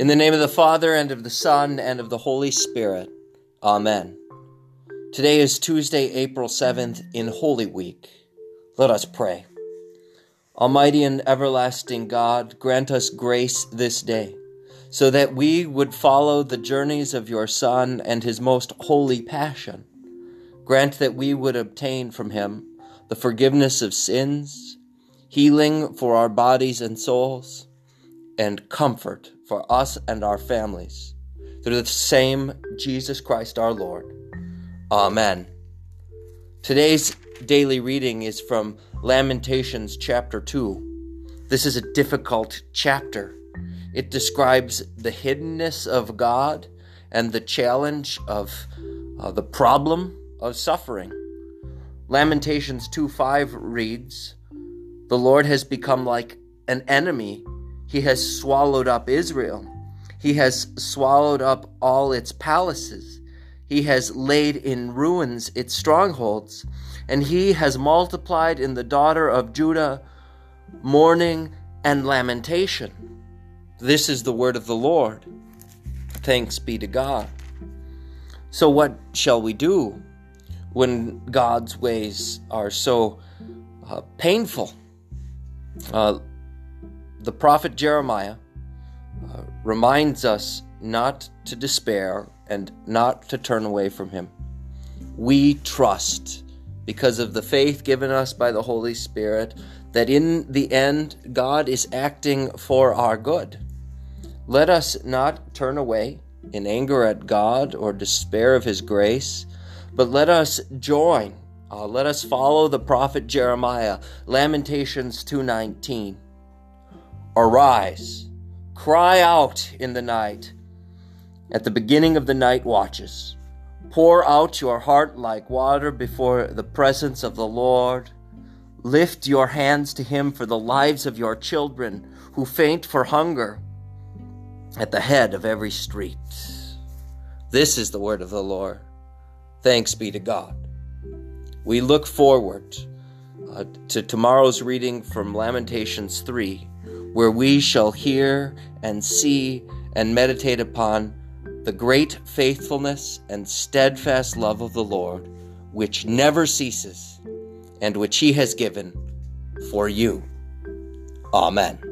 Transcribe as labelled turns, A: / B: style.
A: In the name of the Father, and of the Son, and of the Holy Spirit. Amen. Today is Tuesday, April 7th, in Holy Week. Let us pray. Almighty and everlasting God, grant us grace this day, so that we would follow the journeys of your Son and his most holy passion. Grant that we would obtain from him the forgiveness of sins, healing for our bodies and souls, and comfort for us and our families. Through the same Jesus Christ our Lord. Amen. Today's daily reading is from Lamentations chapter 2. This is a difficult chapter. It describes the hiddenness of God and the challenge of uh, the problem of suffering. Lamentations 2 5 reads, The Lord has become like an enemy he has swallowed up Israel. He has swallowed up all its palaces. He has laid in ruins its strongholds. And he has multiplied in the daughter of Judah mourning and lamentation. This is the word of the Lord. Thanks be to God. So, what shall we do when God's ways are so uh, painful? Uh, the prophet Jeremiah uh, reminds us not to despair and not to turn away from him. We trust, because of the faith given us by the Holy Spirit, that in the end God is acting for our good. Let us not turn away in anger at God or despair of his grace, but let us join. Uh, let us follow the prophet Jeremiah, Lamentations 2:19. Arise, cry out in the night, at the beginning of the night watches. Pour out your heart like water before the presence of the Lord. Lift your hands to Him for the lives of your children who faint for hunger at the head of every street. This is the word of the Lord. Thanks be to God. We look forward uh, to tomorrow's reading from Lamentations 3 where we shall hear and see and meditate upon the great faithfulness and steadfast love of the Lord, which never ceases, and which He has given for you. Amen.